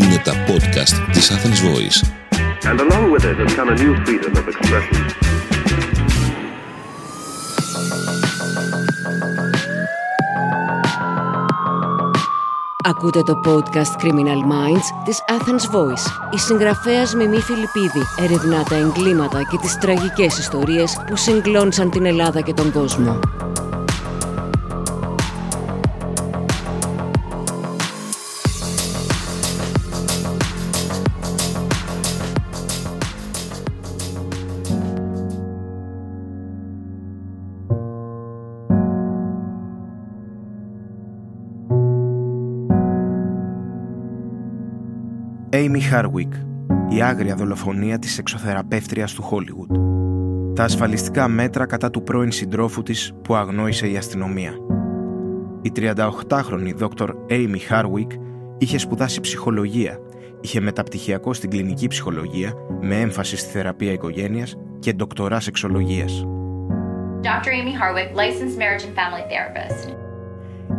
Είναι τα podcast της Athens Voice. And along with it has come a new freedom of expression. Ακούτε το podcast Criminal Minds της Athens Voice. Η συγγραφέας Μιμή Φιλιππίδη ερευνά τα εγκλήματα και τις τραγικές ιστορίες που συγκλώνησαν την Ελλάδα και τον κόσμο. Amy Hardwick, η άγρια δολοφονία της εξωθεραπεύτριας του Χόλιγουτ. Τα ασφαλιστικά μέτρα κατά του πρώην συντρόφου της που αγνόησε η αστυνομία. Η 38χρονη δόκτωρ Amy Hardwick είχε σπουδάσει ψυχολογία, είχε μεταπτυχιακό στην κλινική ψυχολογία με έμφαση στη θεραπεία οικογένειας και ντοκτορά σεξολογίας. Dr. Amy Harwick, licensed marriage and family therapist.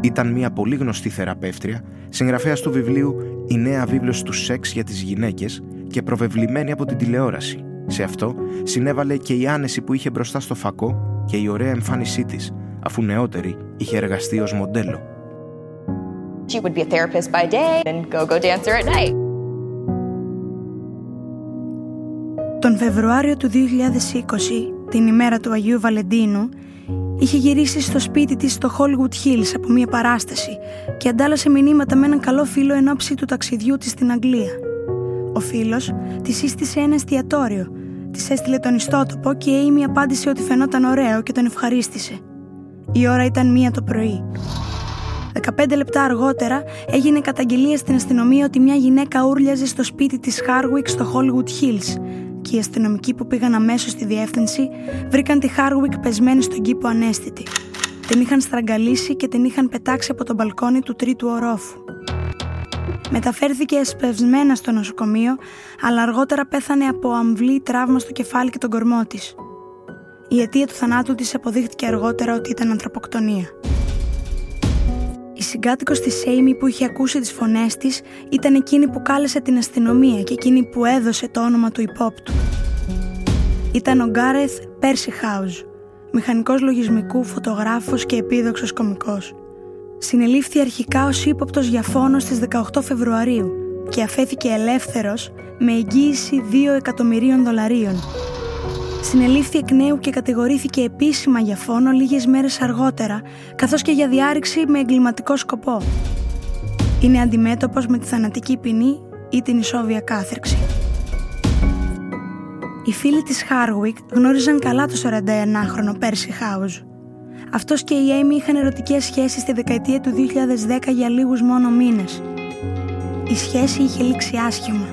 Ήταν μια πολύ γνωστή θεραπεύτρια, συγγραφέας του βιβλίου «Η νέα βίβλος του σεξ για τις γυναίκες» και προβεβλημένη από την τηλεόραση. Σε αυτό συνέβαλε και η άνεση που είχε μπροστά στο φακό και η ωραία εμφάνισή της, αφού νεότερη είχε εργαστεί ως μοντέλο. She would be a therapist by day and go-go dancer at night. Τον Φεβρουάριο του 2020, την ημέρα του Αγίου Βαλεντίνου, είχε γυρίσει στο σπίτι της στο Hollywood Hills από μια παράσταση και αντάλλασε μηνύματα με έναν καλό φίλο εν ώψη του ταξιδιού της στην Αγγλία. Ο φίλος της σύστησε ένα εστιατόριο, της έστειλε τον ιστότοπο και η Amy απάντησε ότι φαινόταν ωραίο και τον ευχαρίστησε. Η ώρα ήταν μία το πρωί. 15 λεπτά αργότερα έγινε καταγγελία στην αστυνομία ότι μια γυναίκα ούρλιαζε στο σπίτι της Harwick στο Hollywood Hills και οι αστυνομικοί που πήγαν αμέσως στη διεύθυνση βρήκαν τη Harwick πεσμένη στον κήπο ανέστητη. Την είχαν στραγγαλίσει και την είχαν πετάξει από τον μπαλκόνι του τρίτου ορόφου. Μεταφέρθηκε εσπευσμένα στο νοσοκομείο, αλλά αργότερα πέθανε από αμβλή τραύμα στο κεφάλι και τον κορμό της. Η αιτία του θανάτου της αποδείχτηκε αργότερα ότι ήταν ανθρωποκτονία. Η συγκάτοικος της Amy που είχε ακούσει τις φωνές της ήταν εκείνη που κάλεσε την αστυνομία και εκείνη που έδωσε το όνομα του υπόπτου. Ήταν ο Γκάρεθ Πέρσι Χάουζ, μηχανικός λογισμικού, φωτογράφος και επίδοξος κωμικός. Συνελήφθη αρχικά ως ύποπτος για φόνος στις 18 Φεβρουαρίου και αφέθηκε ελεύθερος με εγγύηση 2 εκατομμυρίων δολαρίων συνελήφθη εκ νέου και κατηγορήθηκε επίσημα για φόνο λίγες μέρες αργότερα, καθώς και για διάρρηξη με εγκληματικό σκοπό. Είναι αντιμέτωπος με τη θανατική ποινή ή την ισόβια κάθειρξη. Οι φίλοι της Χάρουικ γνώριζαν καλά τον 41χρονο Πέρσι Χάουζ. Αυτός και η Έιμι είχαν ερωτικές σχέσεις στη δεκαετία του 2010 για λίγους μόνο μήνες. Η σχέση είχε λήξει άσχημα.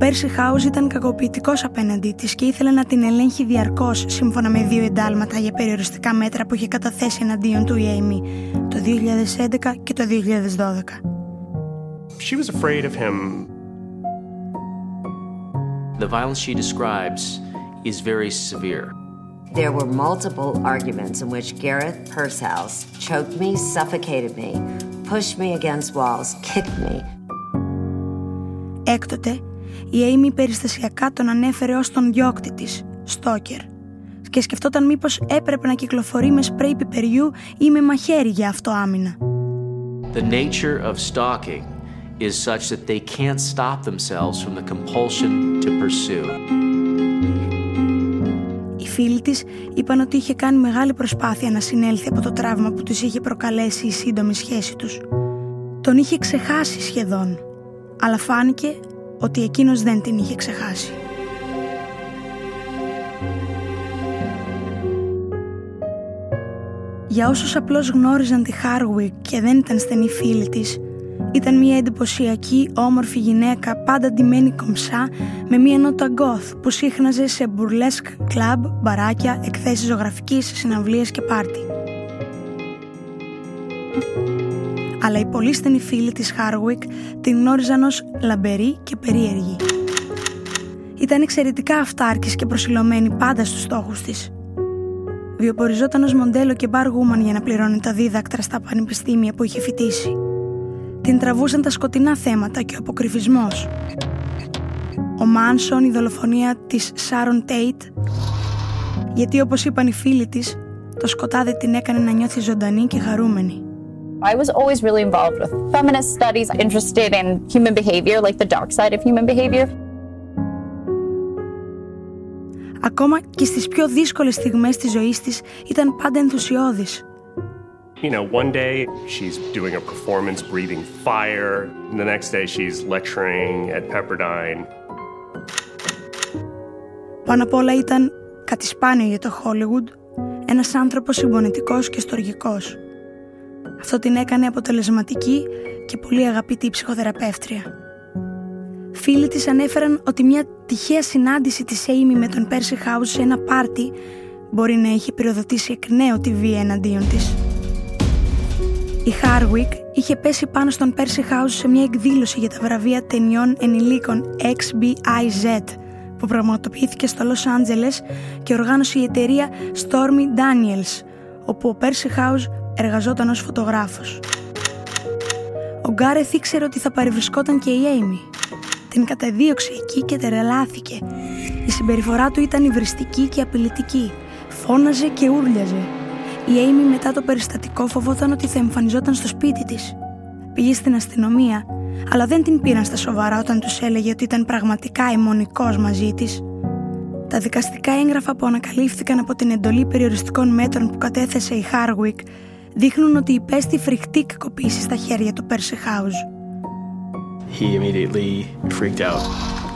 Ο Πέρσι Χάουζ ήταν κακοποιητικός απέναντί της και ήθελε να την ελέγχει διαρκώς σύμφωνα με δύο εντάλματα για περιοριστικά μέτρα που είχε καταθέσει εναντίον του η Amy το 2011 και το 2012. She was afraid of him. The violence she describes is very severe. There were multiple arguments in which Gareth Pursehouse choked me, suffocated me, pushed me against walls, kicked me. Έκτοτε, η Amy περιστασιακά τον ανέφερε ως τον διώκτη της, Στόκερ, και σκεφτόταν μήπως έπρεπε να κυκλοφορεί με σπρέι πιπεριού ή με μαχαίρι για αυτό άμυνα. The nature of stalking is such that they can't stop themselves from the compulsion to pursue. Οι φίλοι της είπαν ότι είχε κάνει μεγάλη προσπάθεια να συνέλθει από το τραύμα που τους είχε προκαλέσει η σύντομη σχέση τους. Τον είχε ξεχάσει σχεδόν, αλλά φάνηκε ότι εκείνος δεν την είχε ξεχάσει. Για όσους απλώς γνώριζαν τη Χάρουικ και δεν ήταν στενοί φίλοι της, ήταν μια εντυπωσιακή, όμορφη γυναίκα, πάντα ντυμένη κομψά, με μια νότα goth που σύχναζε σε μπουρλέσκ κλαμπ, μπαράκια, εκθέσεις ζωγραφικής, συναυλίες και πάρτι. Αλλά οι πολύ στενοί φίλοι της Χάρουικ την γνώριζαν ως λαμπερή και περίεργη. Ήταν εξαιρετικά αυτάρκης και προσηλωμένη πάντα στους στόχους της. Βιοποριζόταν ως μοντέλο και bar woman για να πληρώνει τα δίδακτρα στα πανεπιστήμια που είχε φοιτήσει. Την τραβούσαν τα σκοτεινά θέματα και ο αποκρυφισμός. Ο Μάνσον, η δολοφονία της Σάρον Τέιτ, γιατί όπως είπαν οι φίλοι της, το σκοτάδι την έκανε να νιώθει ζωντανή και χαρούμενη. I was always really involved with feminist studies, interested in human behavior, like the dark side of human behavior. Ακόμα και στις πιο δύσκολες στιγμές της ζωής της ήταν πάντα ενθουσιώδης. You know, one day she's doing a performance breathing fire, and the next day she's lecturing at Pepperdine. Πάνω απ' όλα ήταν κάτι σπάνιο για το Hollywood, ένας άνθρωπος συμπονητικός και στοργικός. Αυτό την έκανε αποτελεσματική και πολύ αγαπητή ψυχοθεραπεύτρια. Φίλοι της ανέφεραν ότι μια τυχαία συνάντηση της Amy με τον Percy House σε ένα πάρτι μπορεί να έχει πυροδοτήσει εκ νέου τη βία εναντίον της. Η Hardwick είχε πέσει πάνω στον Percy House σε μια εκδήλωση για τα βραβεία ταινιών ενηλίκων XBIZ που πραγματοποιήθηκε στο Los Angeles και οργάνωσε η εταιρεία Stormy Daniels, όπου ο Percy House εργαζόταν ως φωτογράφος. Ο Γκάρεθ ήξερε ότι θα παρευρισκόταν και η Amy. Την καταδίωξε εκεί και τρελάθηκε. Η συμπεριφορά του ήταν υβριστική και απειλητική. Φώναζε και ούρλιαζε. Η Amy μετά το περιστατικό φοβόταν ότι θα εμφανιζόταν στο σπίτι της. Πήγε στην αστυνομία, αλλά δεν την πήραν στα σοβαρά όταν τους έλεγε ότι ήταν πραγματικά εμμονικός μαζί της. Τα δικαστικά έγγραφα που ανακαλύφθηκαν από την εντολή περιοριστικών μέτρων που κατέθεσε η Χάρουικ δείχνουν ότι υπέστη φρικτή κακοποίηση στα χέρια του Percy House. He immediately freaked out,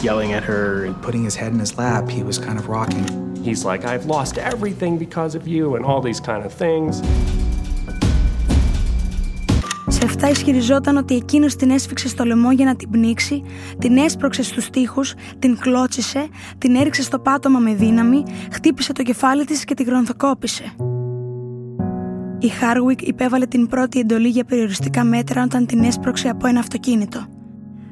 yelling at her and putting his head in his lap. He was kind of rocking. He's like, I've lost everything because of you, and all these kind of things. Σε αυτά ισχυριζόταν ότι εκείνος την έσφιξε στο λαιμό για να την πνίξει, την έσπρωξε στους τοίχους, την κλώτσισε, την έριξε στο πάτωμα με δύναμη, χτύπησε το κεφάλι της και την γρονθοκόπησε. Η Χάρουικ υπέβαλε την πρώτη εντολή για περιοριστικά μέτρα όταν την έσπρωξε από ένα αυτοκίνητο.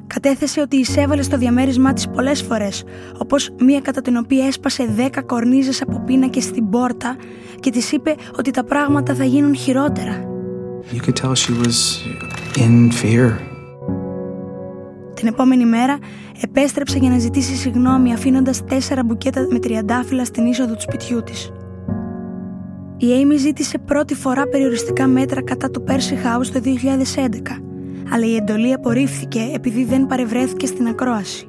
Κατέθεσε ότι εισέβαλε στο διαμέρισμά της πολλές φορές, όπως μία κατά την οποία έσπασε δέκα κορνίζες από πίνακες στην πόρτα και της είπε ότι τα πράγματα θα γίνουν χειρότερα. You could tell she was in fear. Την επόμενη μέρα επέστρεψε για να ζητήσει συγγνώμη αφήνοντας τέσσερα μπουκέτα με τριαντάφυλλα στην είσοδο του σπιτιού της. Η Amy ζήτησε πρώτη φορά περιοριστικά μέτρα κατά του Percy House το 2011, αλλά η εντολή απορρίφθηκε επειδή δεν παρευρέθηκε στην ακρόαση.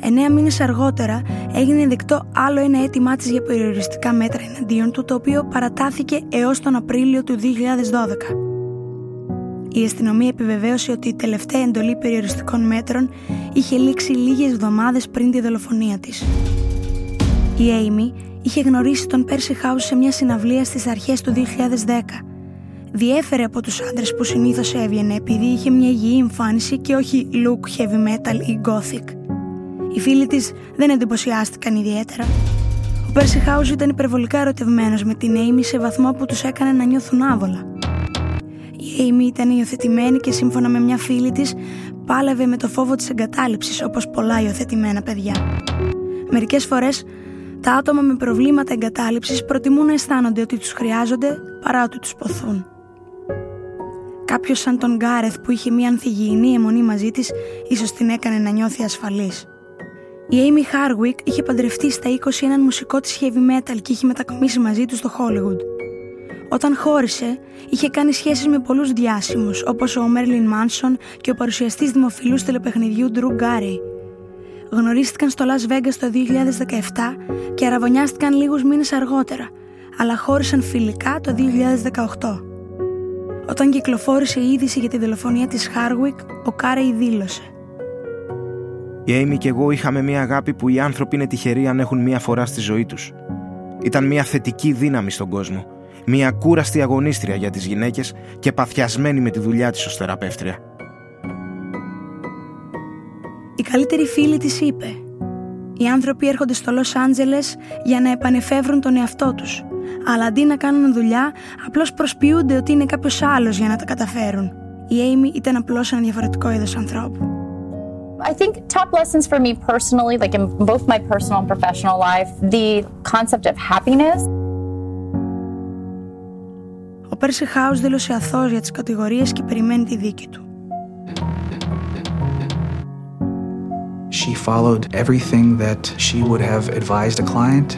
Εννέα μήνες αργότερα έγινε δεκτό άλλο ένα αίτημά της για περιοριστικά μέτρα εναντίον του, το οποίο παρατάθηκε έως τον Απρίλιο του 2012. Η αστυνομία επιβεβαίωσε ότι η τελευταία εντολή περιοριστικών μέτρων είχε λήξει λίγες εβδομάδες πριν τη δολοφονία της. Η Amy είχε γνωρίσει τον Percy House σε μια συναυλία στις αρχές του 2010. Διέφερε από τους άντρες που συνήθως έβγαινε επειδή είχε μια υγιή εμφάνιση και όχι look heavy metal ή gothic. Οι φίλοι της δεν εντυπωσιάστηκαν ιδιαίτερα. Ο Percy House ήταν υπερβολικά ερωτευμένος με την Amy σε βαθμό που τους έκανε να νιώθουν άβολα. Η Amy ήταν υιοθετημένη και σύμφωνα με μια φίλη της πάλευε με το φόβο της εγκατάλειψης όπως πολλά υιοθετημένα παιδιά. Μερικές φορές τα άτομα με προβλήματα εγκατάλειψης προτιμούν να αισθάνονται ότι τους χρειάζονται παρά ότι τους ποθούν. Κάποιος σαν τον Γκάρεθ που είχε μια ανθυγιεινή αιμονή μαζί της ίσως την έκανε να νιώθει ασφαλής. Η Amy Hardwick είχε παντρευτεί στα 20 έναν μουσικό της heavy metal και είχε μετακομίσει μαζί του στο Hollywood. Όταν χώρισε, είχε κάνει σχέσεις με πολλούς διάσημους όπως ο Marilyn Manson και ο παρουσιαστής δημοφιλούς τηλεπαιχνιδιού Drew Carey. Γνωρίστηκαν στο Las Vegas το 2017 και αραβωνιάστηκαν λίγους μήνες αργότερα, αλλά χώρισαν φιλικά το 2018. Όταν κυκλοφόρησε η είδηση για τη δολοφονία της Χάρουικ, ο Κάρεϊ δήλωσε η Amy και εγώ είχαμε μια αγάπη που οι άνθρωποι είναι τυχεροί αν έχουν μια φορά στη ζωή τους. Ήταν μια θετική δύναμη στον κόσμο. Μια κούραστη αγωνίστρια για τις γυναίκες και παθιασμένη με τη δουλειά της ως θεραπεύτρια. Η καλύτερη φίλη της είπε «Οι άνθρωποι έρχονται στο Λος Άντζελες για να επανεφεύρουν τον εαυτό τους, αλλά αντί να κάνουν δουλειά, απλώς προσποιούνται ότι είναι κάποιος άλλος για να τα καταφέρουν. Η Amy ήταν απλώς ένα διαφορετικό είδος ανθρώπου. I think top lessons for me personally, like in both my personal and professional life, the concept of happiness. Ο Πέρσι Χάους δήλωσε αθώος για τις κατηγορίες και περιμένει τη δίκη του. She followed everything that she would have advised a client.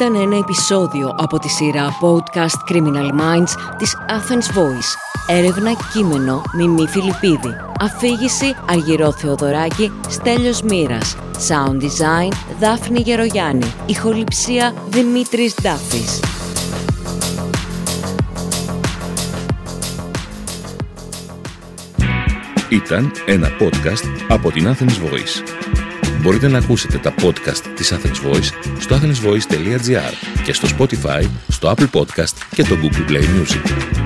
Ήταν ένα επεισόδιο από τη σειρά podcast Criminal Minds της Athens Voice. Έρευνα κείμενο Μιμή Φιλιππίδη. Αφήγηση Αργυρό Θεοδωράκη, Στέλιος Μοίρας. Sound design Δάφνη Γερογιάννη. Ηχοληψία Δημήτρης Ντάφης. Ήταν ένα podcast από την Athens Voice. Μπορείτε να ακούσετε τα podcast της Athens Voice στο athensvoice.gr και στο Spotify, στο Apple Podcast και το Google Play Music.